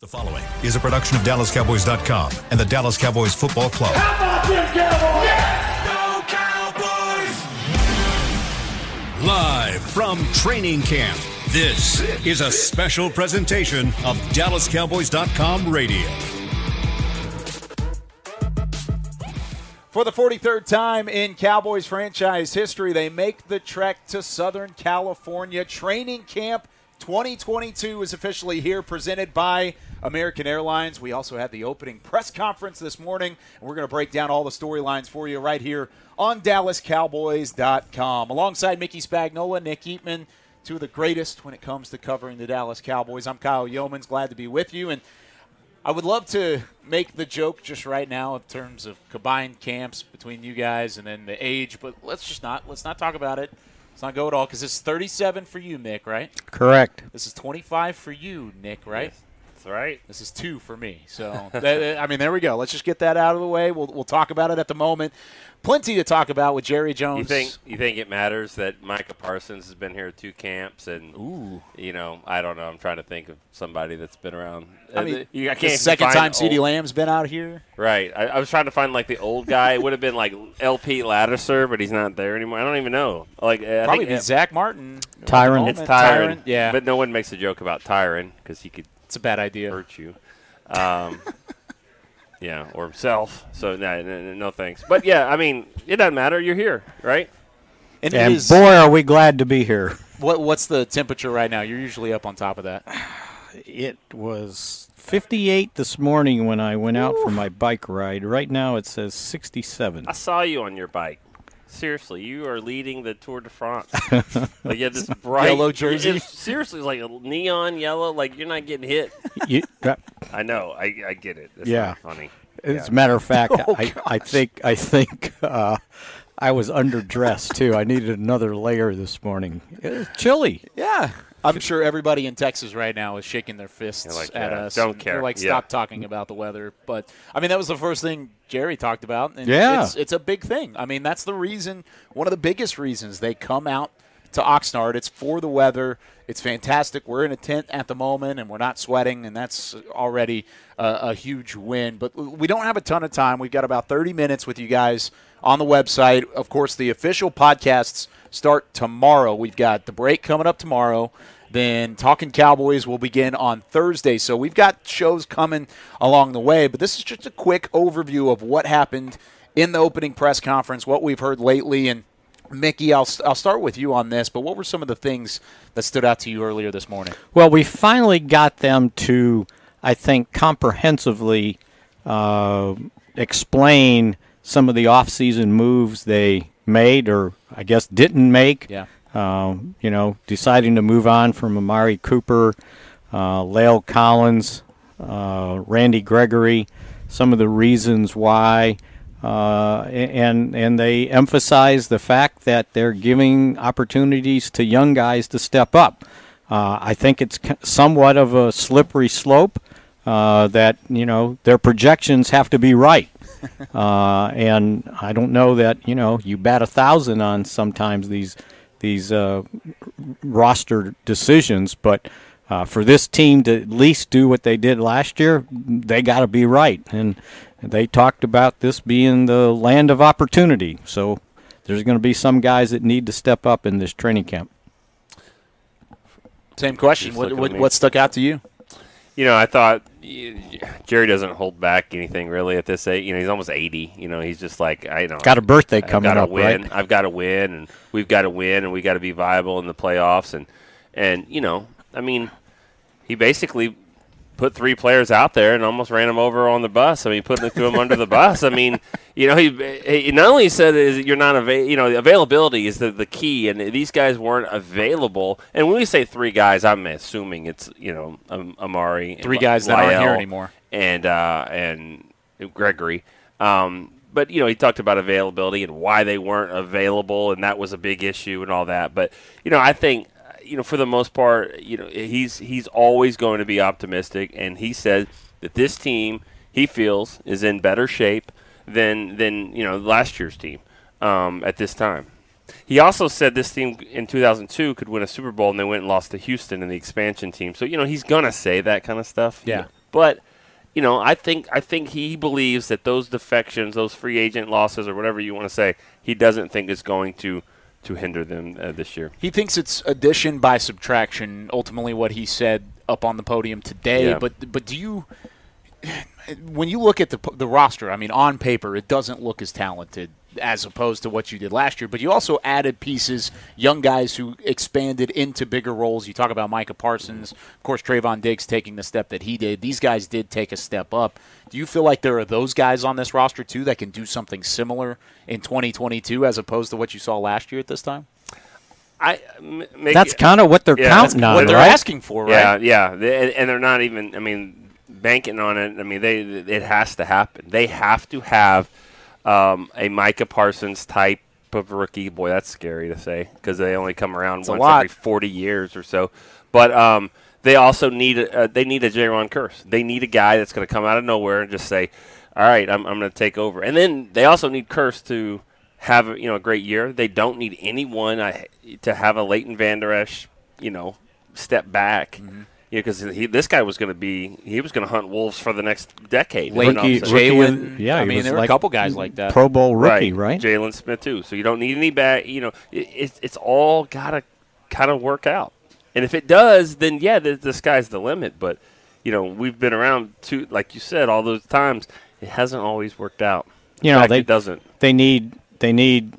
The following is a production of DallasCowboys.com and the Dallas Cowboys Football Club. How about them Cowboys? Live from training camp, this is a special presentation of DallasCowboys.com radio. For the 43rd time in Cowboys franchise history, they make the trek to Southern California. Training camp 2022 is officially here, presented by American Airlines. We also had the opening press conference this morning, and we're going to break down all the storylines for you right here on DallasCowboys.com. Alongside Mickey Spagnola, Nick Eatman, two of the greatest when it comes to covering the Dallas Cowboys. I'm Kyle Youmans, glad to be with you. And I would love to make the joke just right now in terms of combined camps between you guys and then the age, but let's just not let's not talk about it. Let's not go at all because it's 37 for you, Nick, right? Correct. This is 25 for you, Nick, right? That's right. This is two for me. So, I mean, there we go. Let's just get that out of the way. We'll, we'll talk about it at the moment. Plenty to talk about with Jerry Jones. You think you think it matters that Micah Parsons has been here two camps and Ooh. you know I don't know I'm trying to think of somebody that's been around. I Uh, mean, you, I can't second time CeeDee Lamb's been out here. Right. I, I was trying to find like the old guy. It would have been like L.P. Ladouceur, but he's not there anymore. I don't even know. Like I Probably think be Zack Martin. Tyron. it's Moment, Tyron. Yeah, But no one makes a joke about Tyron because he could it's a bad idea. hurt you. Um, yeah, or himself. So no, no, no thanks. But yeah, I mean, it doesn't matter. You're here, right? And, And is- boy, are we glad to be here. what, what's the temperature right now? You're usually up on top of that. It was 58 this morning when I went out for my bike ride. Right now it says 67. I saw you on your bike. Seriously, you are leading the Tour de France. like you have this bright Yellow jersey? it's- Seriously, it's like a neon yellow. Like you're not getting hit. You- uh, I know. I, I get it. It's Yeah. funny. as a matter of fact, Oh, I, I think I think uh, I was underdressed too. I needed another layer this morning. It was chilly. Yeah. I'm sure everybody in Texas right now is shaking their fists like, at yeah, us. don't care. They're like, Yeah. stop talking about the weather. But I mean, that was the first thing Jerry talked about. And Yeah. it's, it's a big thing. I mean, that's the reason, one of the biggest reasons they come out to Oxnard. It's for the weather. It's fantastic. We're in a tent at the moment, and we're not sweating, and that's already a, a huge win. But we don't have a ton of time. We've got about 30 minutes with you guys on the website. Of course, the official podcasts start tomorrow. We've got the break coming up tomorrow. Then Talking Cowboys will begin on Thursday. So we've got shows coming along the way, but this is just a quick overview of what happened in the opening press conference, what we've heard lately. And Mickey, I'll, I'll start with you on this, but what were some of the things that stood out to you earlier this morning? Well, we finally got them to, I think, comprehensively uh, explain some of the off-season moves they made, or I guess didn't make. Yeah. Um, you know, deciding to move on from Amari Cooper, uh, La'el Collins, uh, Randy Gregory, some of the reasons why, uh, and and they emphasize the fact that they're giving opportunities to young guys to step up. Uh, I think it's somewhat of a slippery slope uh, that you know their projections have to be right. uh, and I don't know that you know you bat a thousand on sometimes these these uh, roster decisions, but uh, for this team to at least do what they did last year, they got to be right. And they talked about this being the land of opportunity. So there's going to be some guys that need to step up in this training camp. Same question. What, what, what stuck out to you? You know, I thought Jerry doesn't hold back anything really at this age. You know, he's almost 80. You know, he's just like, I know. Got a birthday coming I've up, win. right? I've got to win, and we've got to win, and we got to be viable in the playoffs. And and you know, I mean, he basically put three players out there and almost ran them over on the bus. I mean, putting the two of them under the bus. I mean, you know, he, he not only said is you're not avail, you know, the availability is the, the key, and these guys weren't available. And when we say three guys, I'm assuming it's you know um, Amari, three guys that aren't here anymore, and uh, and Gregory. Um, but you know, he talked about availability and why they weren't available, and that was a big issue and all that. But you know, I think you know, for the most part, you know, he's he's always going to be optimistic, and he said that this team he feels is in better shape than than you know last year's team um, at this time. He also said this team in 2002 could win a Super Bowl, and they went and lost to Houston in the expansion team. So you know he's gonna say that kind of stuff. Yeah, but you know I think I think he believes that those defections, those free agent losses, or whatever you want to say, he doesn't think is going to to hinder them uh, this year. He thinks it's addition by subtraction. Ultimately, what he said up on the podium today. Yeah. But but do you, when you look at the the roster, I mean, on paper, it doesn't look as talented as opposed to what you did last year. But you also added pieces, young guys who expanded into bigger roles. You talk about Micah Parsons, of course, Trevon Diggs taking the step that he did. These guys did take a step up. Do you feel like there are those guys on this roster too that can do something similar in 2022 as opposed to what you saw last year at this time? I m- make, That's kind of what they're Yeah, counting on, what they're right? asking for, right? Yeah, yeah, They- and they're not even. I mean, banking on it. I mean, they it has to happen. They have to have um, a Micah Parsons type of rookie. Boy, that's scary to say because they only come around a once every forty years or so. But um, they also need a, uh, they need a Jayron Kearse. They need a guy that's going to come out of nowhere and just say, "All right, I'm, I'm going to take over." And then they also need Kearse to have you know a great year. They don't need anyone I, to have a Leighton Vander Esch, you know, step back. Mm-hmm. Yeah, because this guy was going to be he was going to hunt wolves for the next decade. Late You know what I'm Rookie- Jaylon. yeah, I mean, there were a couple guys like that. Pro Bowl rookie, right? Jaylon Smith too. So you don't need any back. You know, it, it's it's all gotta kind of work out. And if it does, then yeah, the, the sky's the limit. But you know, we've been around too, like you said, all those times. It hasn't always worked out. In You know, fact, they- it doesn't. They need they need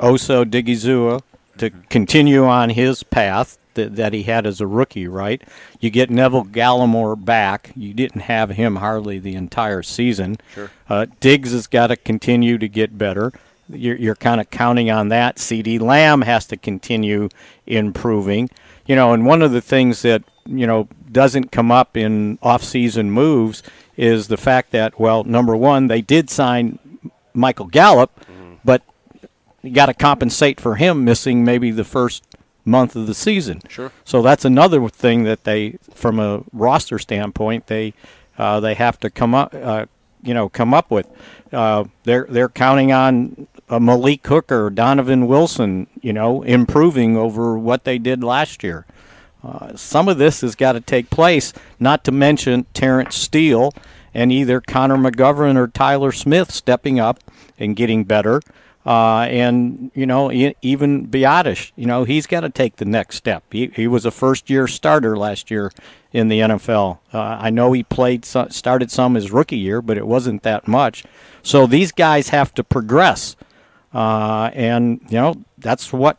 Osa Odighizuwa to continue on his path that, that he had as a rookie, right? You get Neville Gallimore back. You didn't have him hardly the entire season. Sure. Uh, Diggs has got to continue to get better. You're, you're kind of counting on that. CeeDee Lamb has to continue improving. You know, and one of the things that you know doesn't come up in off-season moves is the fact that well, number one, they did sign Michael Gallup, you got to compensate for him missing maybe the first month of the season. Sure. So that's another thing that they, from a roster standpoint, they uh, they have to come up, uh, you know, come up with. Uh, they're they're counting on uh, Malik Hooker, Donovan Wilson, you know, improving over what they did last year. Uh, some of this has got to take place, not to mention Terence Steele and either Connor McGovern or Tyler Smith stepping up and getting better. Uh, and, you know, e- even Biadasz, you know, he's got to take the next step. He, he was a first year starter last year in the NFL. Uh, I know he played, some, started some his rookie year, but it wasn't that much. So these guys have to progress. Uh, and, you know, that's what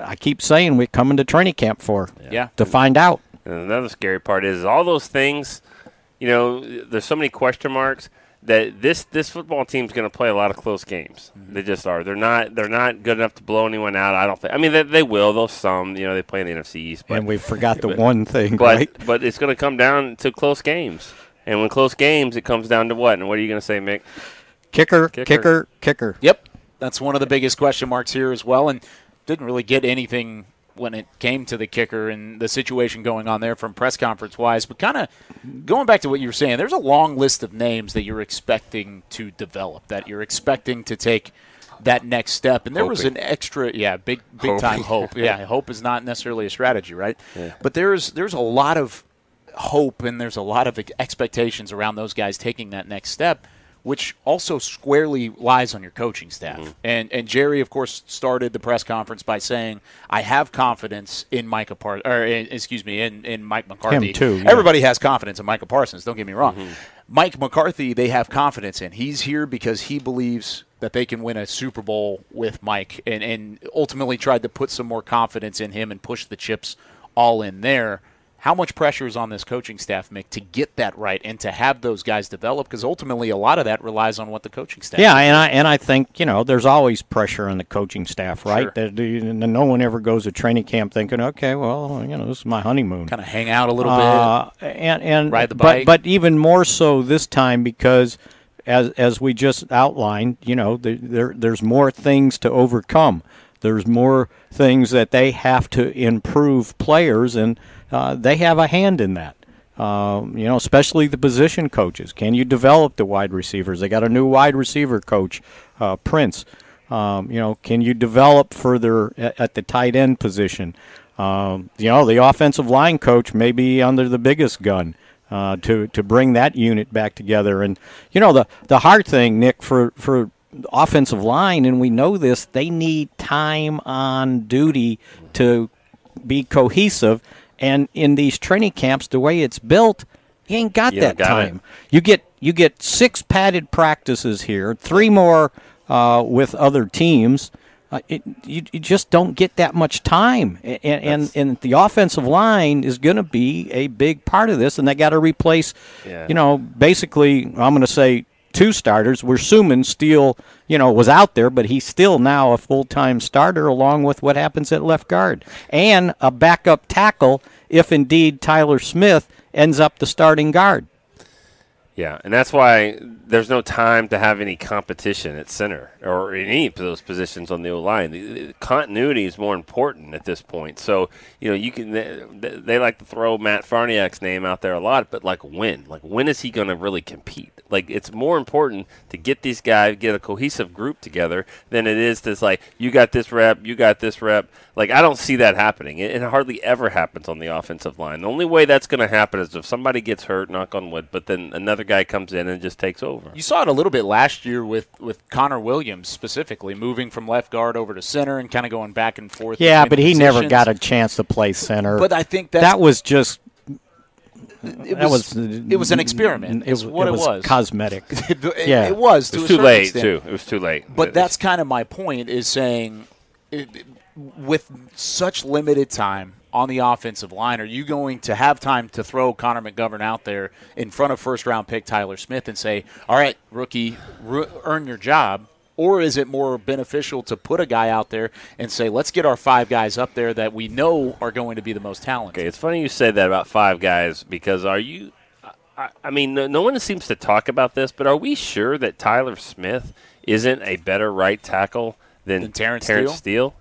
I keep saying we're coming to training camp for Yeah. to find out. And another scary part is all those things. You know, there's so many question marks that this this football team's going to play a lot of close games. Mm-hmm. They just are. They're not they're not good enough to blow anyone out. I don't think. I mean, they, they will. They'll some. You know, they play in the NFC East, but and we forgot the one thing, but right? but it's going to come down to close games. And when close games, it comes down to what? And what are you going to say, Mick? Kicker, Kicker. kicker, kicker. Yep, that's one of the biggest question marks here as well, and didn't really get anything when it came to the kicker and the situation going on there from press conference wise. But kind of going back to what you were saying, there's a long list of names that you're expecting to develop, that you're expecting to take that next step, and there was an extra, yeah, big big time hope. Yeah, hope is not necessarily a strategy, right? But there's there's a lot of hope and there's a lot of expectations around those guys taking that next step, which also squarely lies on your coaching staff. Mm-hmm. And and Jerry, of course, started the press conference by saying, "I have confidence in Micah Par- or in, excuse me, in, in Mike McCarthy. Him too, yeah. Everybody has confidence in Micah Parsons. Don't get me wrong. Mm-hmm. Mike McCarthy, they have confidence in. He's here because he believes." That they can win a Super Bowl with Mike, and, and ultimately tried to put some more confidence in him and push the chips all in there. How much pressure is on this coaching staff, Mick, to get that right and to have those guys develop? Because ultimately, a lot of that relies on what the coaching staff. Yeah, and I and I think you know there's always pressure on the coaching staff, right? Sure. That no one ever goes to training camp thinking, okay, well, you know, this is my honeymoon. kind of hang out a little Uh, and and Ride the but bike. but even more so this time because as as we just outlined, you know, there there's more things to overcome. There's more things that they have to improve players, and uh, they have a hand in that. Um, you know, especially the position coaches. Can you develop the wide receivers? They got a new wide receiver coach, uh, Prince. Um, you know, can you develop further at, at the tight end position? Um, you know, the offensive line coach may be under the biggest gun uh, to to bring that unit back together. And you know, the the hard thing, Nick, for for offensive line, and we know this, they need time on duty to be cohesive. And in these training camps, the way it's built, you ain't got You that got it. time. You get you get six padded practices here, three more uh, with other teams. Uh, it, you, you just don't get that much time, and and, and the offensive line is going to be a big part of this, and they got to replace, Yeah. you know, basically I'm going to say two starters. We're assuming Steele, you know, was out there, but he's still now a full time starter, along with what happens at left guard and a backup tackle if indeed Tyler Smith ends up the starting guard. Yeah, and that's why there's no time to have any competition at center or in any of those positions on the O line. The- the Continuity is more important at this point. So you know you can they, they like to throw Matt Farniok's name out there a lot, but like when, like when is he going to really compete? Like it's more important to get these guys get a cohesive group together than it is to like you got this rep, you got this rep. Like I don't see that happening. It, it hardly ever happens on the offensive line. The only way that's going to happen is if somebody gets hurt, knock on wood, but then another guy comes in and just takes over. You saw it a little bit last year with, with Connor Williams specifically, moving from left guard over to center and kind of going back and forth. Yeah, but he never got a chance to play center. But I think that's, that was just it that was, was it was an experiment. It, was, what it it was, was. cosmetic. it, it- Yeah. it was. To It a was too late extent. too. It was too late. But that's kind of my point is saying it, with such limited time on the offensive line, are you going to have time to throw Connor McGovern out there in front of first round pick Tyler Smith and say, all right, rookie, earn your job? Or is it more beneficial to put a guy out there and say, let's get our five guys up there that we know are going to be the most talented? Okay, it's funny you say that about five guys because are you? I, I mean, no, no one seems to talk about this, but are we sure that Tyler Smith isn't a better right tackle than, Than Terence Steele?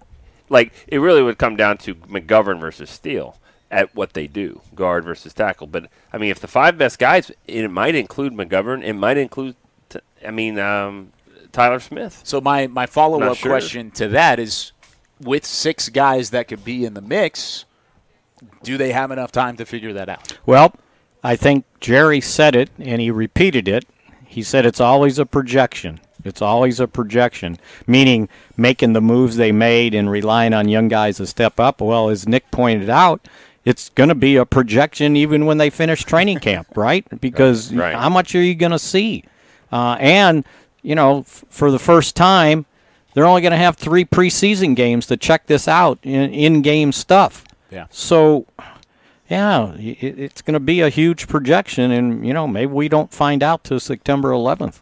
Like it really would come down to McGovern versus Steele at what they do, guard versus tackle. But I mean, if the five best guys, it might include McGovern, it might include, t- I mean, um, Tyler Smith. So my, my follow up sure. question to that is with six guys that could be in the mix, do they have enough time to figure that out? Well, I think Jerry said it and he repeated it. He said it's always a projection. It's always a projection, meaning making the moves they made and relying on young guys to step up. Well, as Nick pointed out, it's going to be a projection even when they finish training camp, right? Because Right. how much are you going to see? Uh, and, you know, f- for the first time, they're only going to have three preseason games to check this out in in game stuff. Yeah. So, yeah, it, it's going to be a huge projection, and you know maybe we don't find out till September 11th.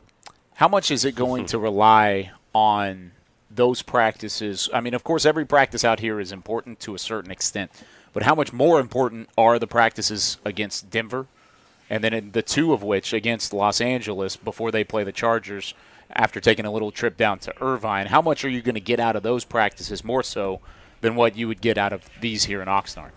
How much is it going to rely on those practices? I mean, of course, every practice out here is important to a certain extent, but how much more important are the practices against Denver, and then the two of which against Los Angeles before they play the Chargers after taking a little trip down to Irvine? How much are you going to get out of those practices more so than what you would get out of these here in Oxnard?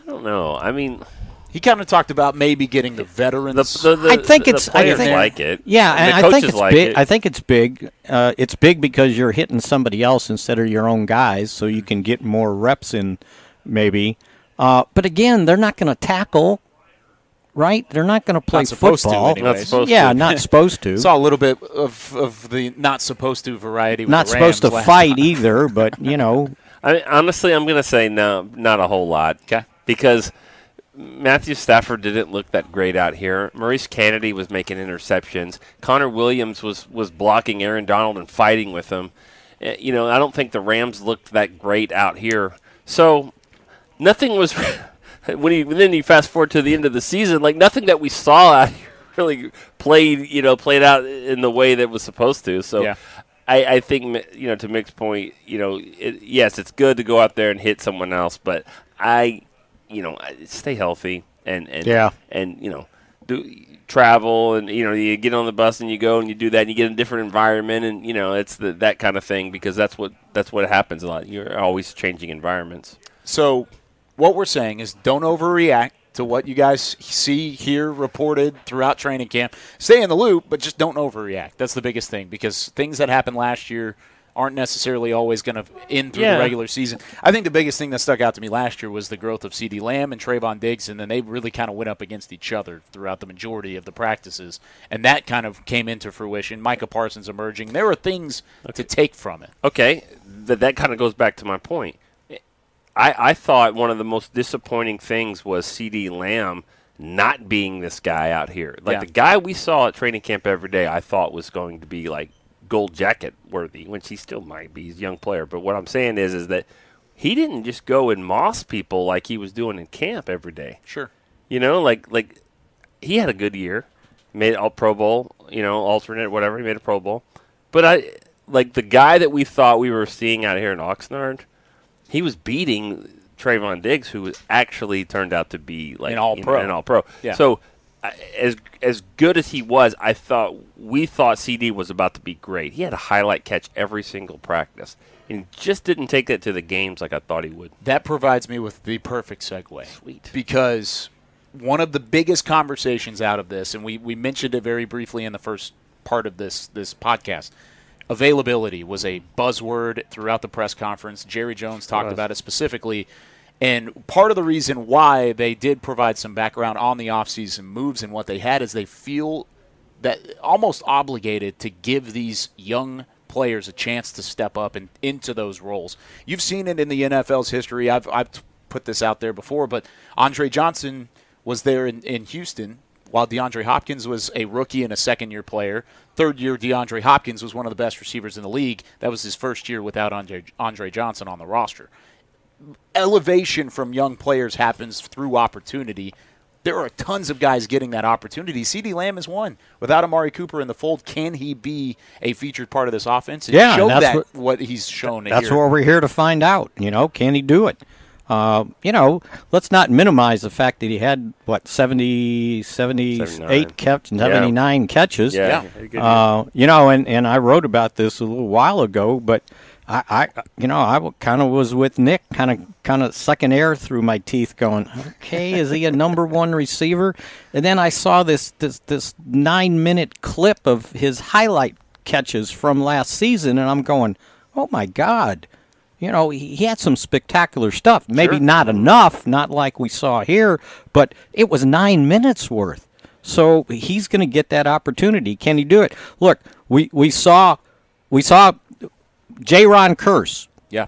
I don't know. I mean, He kind of talked about maybe getting the veterans. the, the, I think the it's- I players think- like it. Yeah, the and I coaches think it's like big. it. I think it's big. Uh, it's big because you're hitting somebody else instead of your own guys, so you can get more reps in, maybe. Uh, but again, they're not going to tackle, right? They're not going to play Not to football. Not supposed yeah, to. not supposed to. Saw a little bit of, of the not supposed to variety. With not the supposed to last fight time. either, but you know, I honestly, I'm going to say no, not a whole lot. 'Kay. Because Matthew Stafford didn't look that great out here. Maurice Canady was making interceptions. Connor Williams was was blocking Aaron Donald and fighting with him. Eh, You know, I don't think the Rams looked that great out here. So nothing was when you then you fast forward to the end of the season, like nothing that we saw out here really played, you know, played out in the way that was supposed to. So. Yeah. I, I think you know to Mick's point, you know, it, yes, it's good to go out there and hit someone else, but I, you know, stay healthy and and Yeah. and you know, do travel and you know you get on the bus and you go and you do that and you get in a different environment and you know it's the, that kind of thing because that's what that's what happens a lot. You're always changing environments. So, what we're saying is don't overreact to what you guys see, hear, reported throughout training camp. Stay in the loop, but just don't overreact. That's the biggest thing because things that happened last year aren't necessarily always going to end through Yeah. the regular season. I think the biggest thing that stuck out to me last year was the growth of CeeDee Lamb and Trevon Diggs, and then they really kind of went up against each other throughout the majority of the practices, and that kind of came into fruition. Micah Parsons emerging. There were things to take from it. Okay, that that kind of goes back to my point. I, I thought one of the most disappointing things was CeeDee Lamb not being this guy out here. Like Yeah. the guy we saw at training camp every day, I thought was going to be like gold jacket worthy, which he still might be. He's a young player, but what I'm saying is, is that he didn't just go and moss people like he was doing in camp every day. Sure. You know, like like he had a good year, made all Pro Bowl. You know, alternate, whatever. He made a Pro Bowl, but I like the guy that we thought we were seeing out here in Oxnard. He was beating Trevon Diggs, who actually turned out to be like An All-Pro. you know, an All Pro. Yeah. So as as good as he was, I thought we thought CeeDee was about to be great. He had a highlight catch every single practice, and he just didn't take that to the games like I thought he would. That provides me with the perfect segue. Sweet. Because one of the biggest conversations out of this, and we, we mentioned it very briefly in the first part of this this podcast, availability was a buzzword throughout the press conference. Jerry Jones talked about it specifically. And part of the reason why they did provide some background on the offseason moves and what they had is they feel that almost obligated to give these young players a chance to step up and into those roles. You've seen it in the NFL's history. I've I've put this out there before, but Andre Johnson was there in, in Houston while DeAndre Hopkins was a rookie and a second year player. Third year DeAndre Hopkins was one of the best receivers in the league. That was his first year without Andre, Andre Johnson on the roster elevation from young players happens through opportunity. There are tons of guys getting that opportunity. CeeDee Lamb is one. Without Amari Cooper in the fold, can he be a featured part of this offense? And Yeah, and that's that what- what, he's shown. That's here. what we're here to find out. You know, can he do it? Uh, you know, let's not minimize the fact that he had what 70, 78 79. catch, 79 catches. Yeah, Yeah. he had a good year. Uh, you know, and, and I wrote about this a little while ago, but I, I you know, I kind of was with Nick, kind of kind of sucking air through my teeth, going, okay, is he a number one receiver? And then I saw this this this nine minute clip of his highlight catches from last season, and I'm going, oh my god. You know, he, he had some spectacular stuff. Maybe not enough, not like we saw here, but it was nine minutes worth. So he's going to get that opportunity. Can he do it? Look, we, we saw we saw Jayron Kearse Yeah.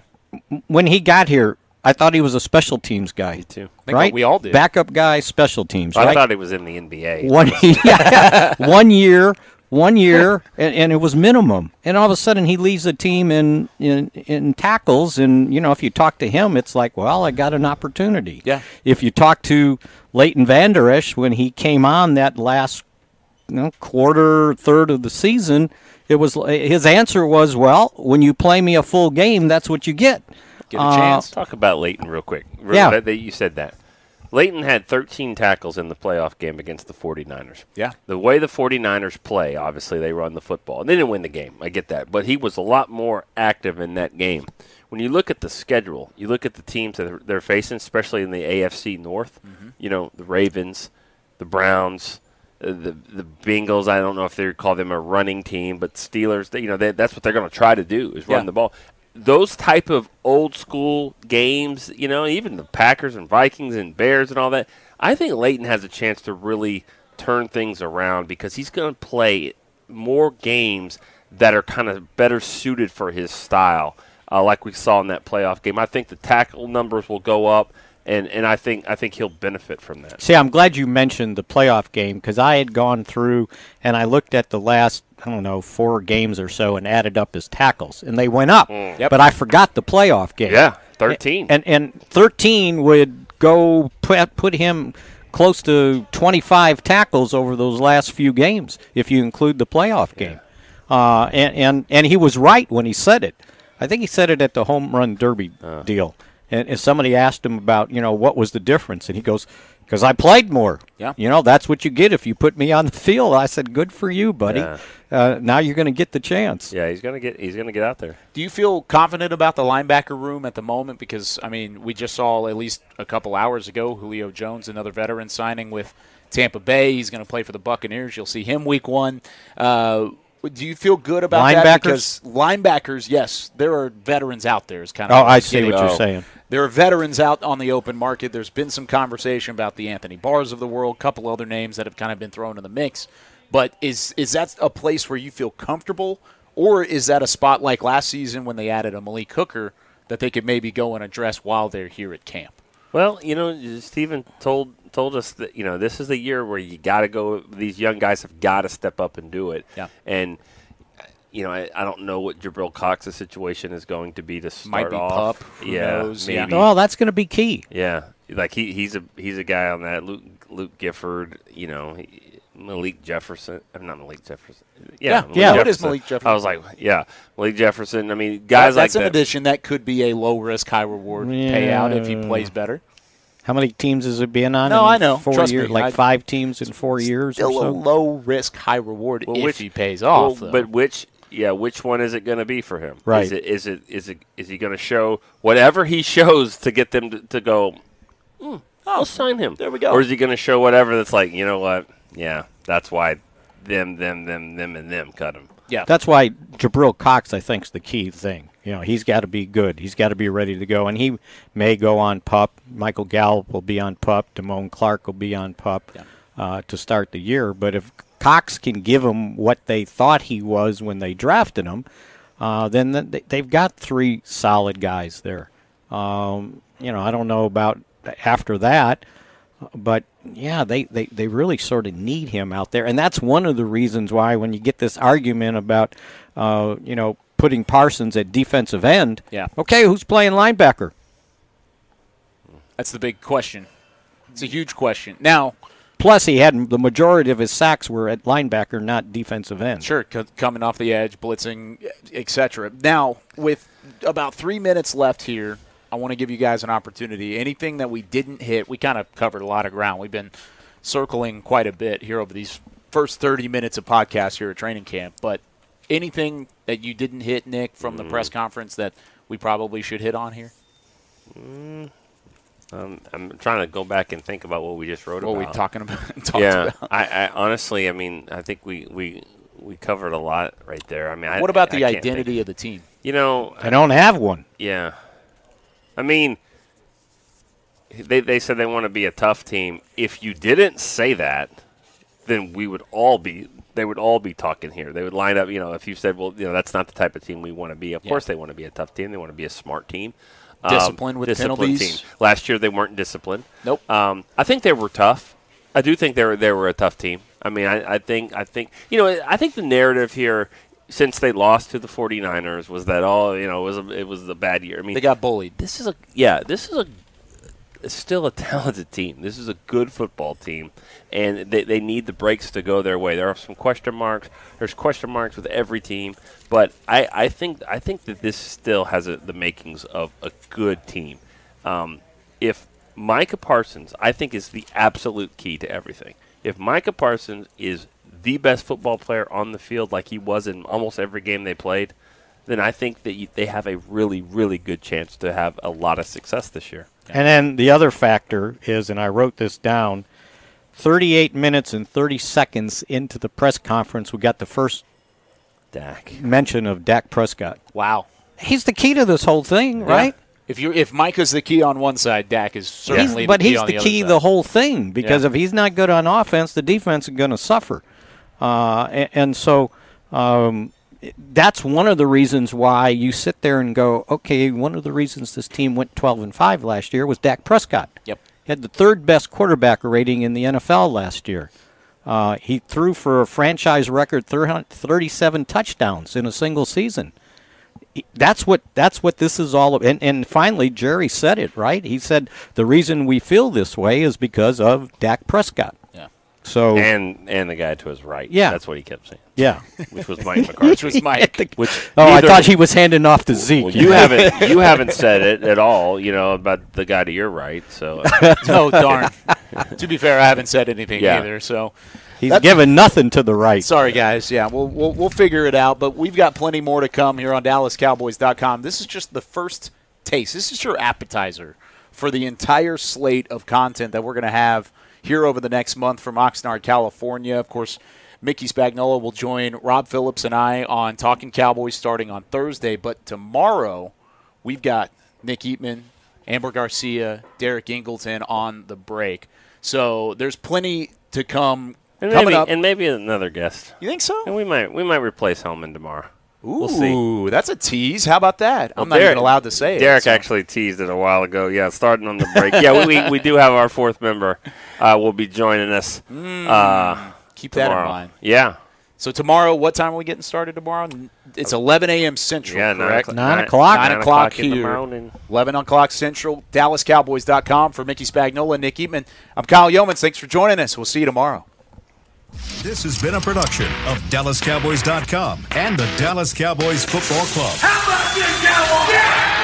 when he got here. I thought he was a special teams guy. Me too. I think right? we all did. Backup guy, special teams. I right? thought he was in the NBA. one yeah, one year one year and, and it was minimum and all of a sudden he leaves the team in, in in tackles and you know if you talk to him it's like well i got an opportunity Yeah. if you talk to leighton vander esch when he came on that last you know, quarter third of the season it was his answer was well when you play me a full game that's what you get Get a Uh, chance. Talk about Leighton real quick. Real- Yeah. that- that you said that. Leighton had 13 tackles in the playoff game against the 49ers. Yeah. The way the 49ers play, obviously, they run the football. And they didn't win the game. I get that. But he was a lot more active in that game. When you look at the schedule, you look at the teams that they're- they're facing, especially in the AFC North, you know, the Ravens, the Browns, the the Bengals. I don't know if they call them a running team, but Steelers. They, you know, they, that's what they're going to try to do is run Yeah. the ball. Those type of old school games, you know, even the Packers and Vikings and Bears and all that. I think Leighton has a chance to really turn things around because he's going to play more games that are kind of better suited for his style, uh, like we saw in that playoff game. I think the tackle numbers will go up, and, and I think I think he'll benefit from that. See, I'm glad you mentioned the playoff game because I had gone through and I looked at the last, I don't know, four games or so and added up his tackles, and they went up. Yep. But I forgot the playoff game. Yeah, thirteen. And and 13 would go put, put him close to 25 tackles over those last few games, if you include the playoff game. Uh, and, and, and he was right when he said it. I think he said it at the home run derby deal. And, and somebody asked him about, you know, what was the difference? And he goes, because I played more. Yeah. You know, that's what you get if you put me on the field. I said, good for you, buddy. Yeah. Uh, now you're going to get the chance. Yeah, he's gonna get he's gonna get out there. Do you feel confident about the linebacker room at the moment? Because I mean, we just saw at least a couple hours ago Julio Jones, another veteran, signing with Tampa Bay. He's going to play for the Buccaneers. You'll see him week one. Uh, do you feel good about that? Linebackers? Because linebackers, yes, there are veterans out there. Is kind of Oh, I see what you're at. saying. There are veterans out on the open market. There's been some conversation about the Anthony Barrs of the world, a couple other names that have kind of been thrown in the mix. But is is that a place where you feel comfortable, or is that a spot like last season when they added a Malik Hooker that they could maybe go and address while they're here at camp? Well, you know, Stephen told told us that you know this is the year where you got to go. These young guys have got to step up and do it. Yeah. And you know, I, I don't know what Jabril Cox's situation is going to be to start Might be off. pup. Who yeah, knows? Yeah. maybe. Well, that's going to be key. Yeah, like he he's a he's a guy on that Luke Luke Gifford. You know, he, Malik Jefferson. I'm not Malik Jefferson. Yeah, Yeah, yeah, it is Jefferson. Malik Jefferson. I was like, yeah, Malik Jefferson. I mean, guys That- that's like an that. addition that could be a low risk, high reward payout if he plays better. How many teams has it been on? No, in I know. Four Trust years, me, like I- five teams in four years or Still a low risk, high reward Well, if which- he pays off. Well, but which, yeah, which one is it going to be for him? Right. Is it is it is it is he going to show whatever he shows to get them to, to go? Hmm, I'll sign him. there we go. Or is he going to show whatever that's like, you know what? Yeah, that's why them, them, them, them, and them cut him. yeah, That's why Jabril Cox, I think, is the key thing. You know, he's got to be good. He's got to be ready to go, and he may go on pup. Michael Gallup will be on pup. Damone Clark will be on pup Yeah. Uh, to start the year. But if Cox can give them what they thought he was when they drafted him, uh, then th- they- they've got three solid guys there. Um, you know, I don't know about after that, but yeah, they, they, they really sort of need him out there, and that's one of the reasons why when you get this argument about, uh, you know, putting Parsons at defensive end, Yeah. okay, who's playing linebacker? that's the big question. It's a huge question. Now, Plus, he had the majority of his sacks were at linebacker, not defensive end. Sure, c- coming off the edge, blitzing, etc. Now, with about three minutes left here, I want to give you guys an opportunity. Anything that we didn't hit, we kind of covered a lot of ground. We've been circling quite a bit here over these first 30 minutes of podcast here at training camp. But anything that you didn't hit, Nick, from the mm. press conference that we probably should hit on here? Mm. Um, I'm trying to go back and think about what we just wrote What about. What we talking about? yeah, about? I, I honestly, I mean, I think we we we covered a lot right there. I mean, I, What about I the can't identity of the team? You know, I don't have one. Yeah. I mean, they, they said they want to be a tough team. If you didn't say that, then we would all be, they would all be talking here. They would line up, you know, if you said, well, you know, that's not the type of team we want to be. Of Yeah. course they want to be a tough team. They want to be a smart team. Um, Disciplined with disciplined penalties. Team. Last year they weren't disciplined. Nope. Um, I think they were tough. I do think they were they were a tough team. I mean, I, I think I think you know I think the narrative here since they lost to the 49ers was that all you know it was a, it was a bad year. I mean They got bullied. this is a yeah this is a still a talented team. This is a good football team, and they, they need the breaks to go their way. There are some question marks. There's question marks with every team, but I, I think I think that this still has a, the makings of a good team. Um, if Micah Parsons, I think, is the absolute key to everything. If Micah Parsons is the best football player on the field, like he was in almost every game they played, then I think that you, they have a really, really good chance to have a lot of success this year. And then the other factor is, and I wrote this down 38 minutes and 30 seconds into the press conference, we got the first Dak. mention of Dak Prescott. Wow. He's the key to this whole thing, right? If you if Micah's the key on one side, Dak is He's- certainly but the key But he's on the, the, key other the whole thing because Yeah. if he's not good on offense, the defense is going to suffer. Uh, and, and so um, that's one of the reasons why you sit there and go, okay, one of the reasons this team went 12 and 5 last year was Dak Prescott. Yep. He had the third best quarterback rating in the NFL last year. Uh, he threw for a franchise record 37 touchdowns in a single season. that's what that's what this is all about. And, and finally, Jerry said it right. He said the reason we feel this way is because of Dak Prescott. Yeah. So and and the guy to his right. Yeah. that's what he kept saying, yeah. which was Mike McCarthy. Which was Mike. Which Oh, I thought he was handing off to Zeke. Well, you haven't you haven't said it at all. You know about the guy to your right. So uh, oh darn. to be fair, I haven't said anything Yeah. either. So He's That's- giving nothing to the right. Sorry, guys. Yeah, we'll, we'll we'll figure it out. But we've got plenty more to come here on DallasCowboys.com. This is just the first taste. This is your appetizer for the entire slate of content that we're going to have here over the next month from Oxnard, California. Of course, Mickey Spagnola will join Rob Phillips and I on Talking Cowboys starting on Thursday. But tomorrow, we've got Nick Eatman, Amber Garcia, Derek Ingleton on the break. So there's plenty to come and coming maybe up. and maybe another guest. you think so? And we might we might replace Hellman tomorrow. Ooh, We'll see. that's a tease. How about that? I'm not Derek- even allowed to say it. Derek so- actually teased it a while ago. Yeah, starting on the break. yeah, we, we do have our fourth member. Uh, will be joining us. Uh, keep that in mind. Yeah, So tomorrow, what time are we getting started tomorrow? It's uh, 11 a.m. Central, yeah, nine correct? o'clock. Nine o'clock? Nine o'clock in the here. morning. 11 o'clock Central. DallasCowboys.com for Mickey Spagnola, Nick Eatman. I'm Kyle Youmans. Thanks for joining us. We'll see you tomorrow. This has been a production of DallasCowboys.com and the Dallas Cowboys Football Club. How about this, Cowboys?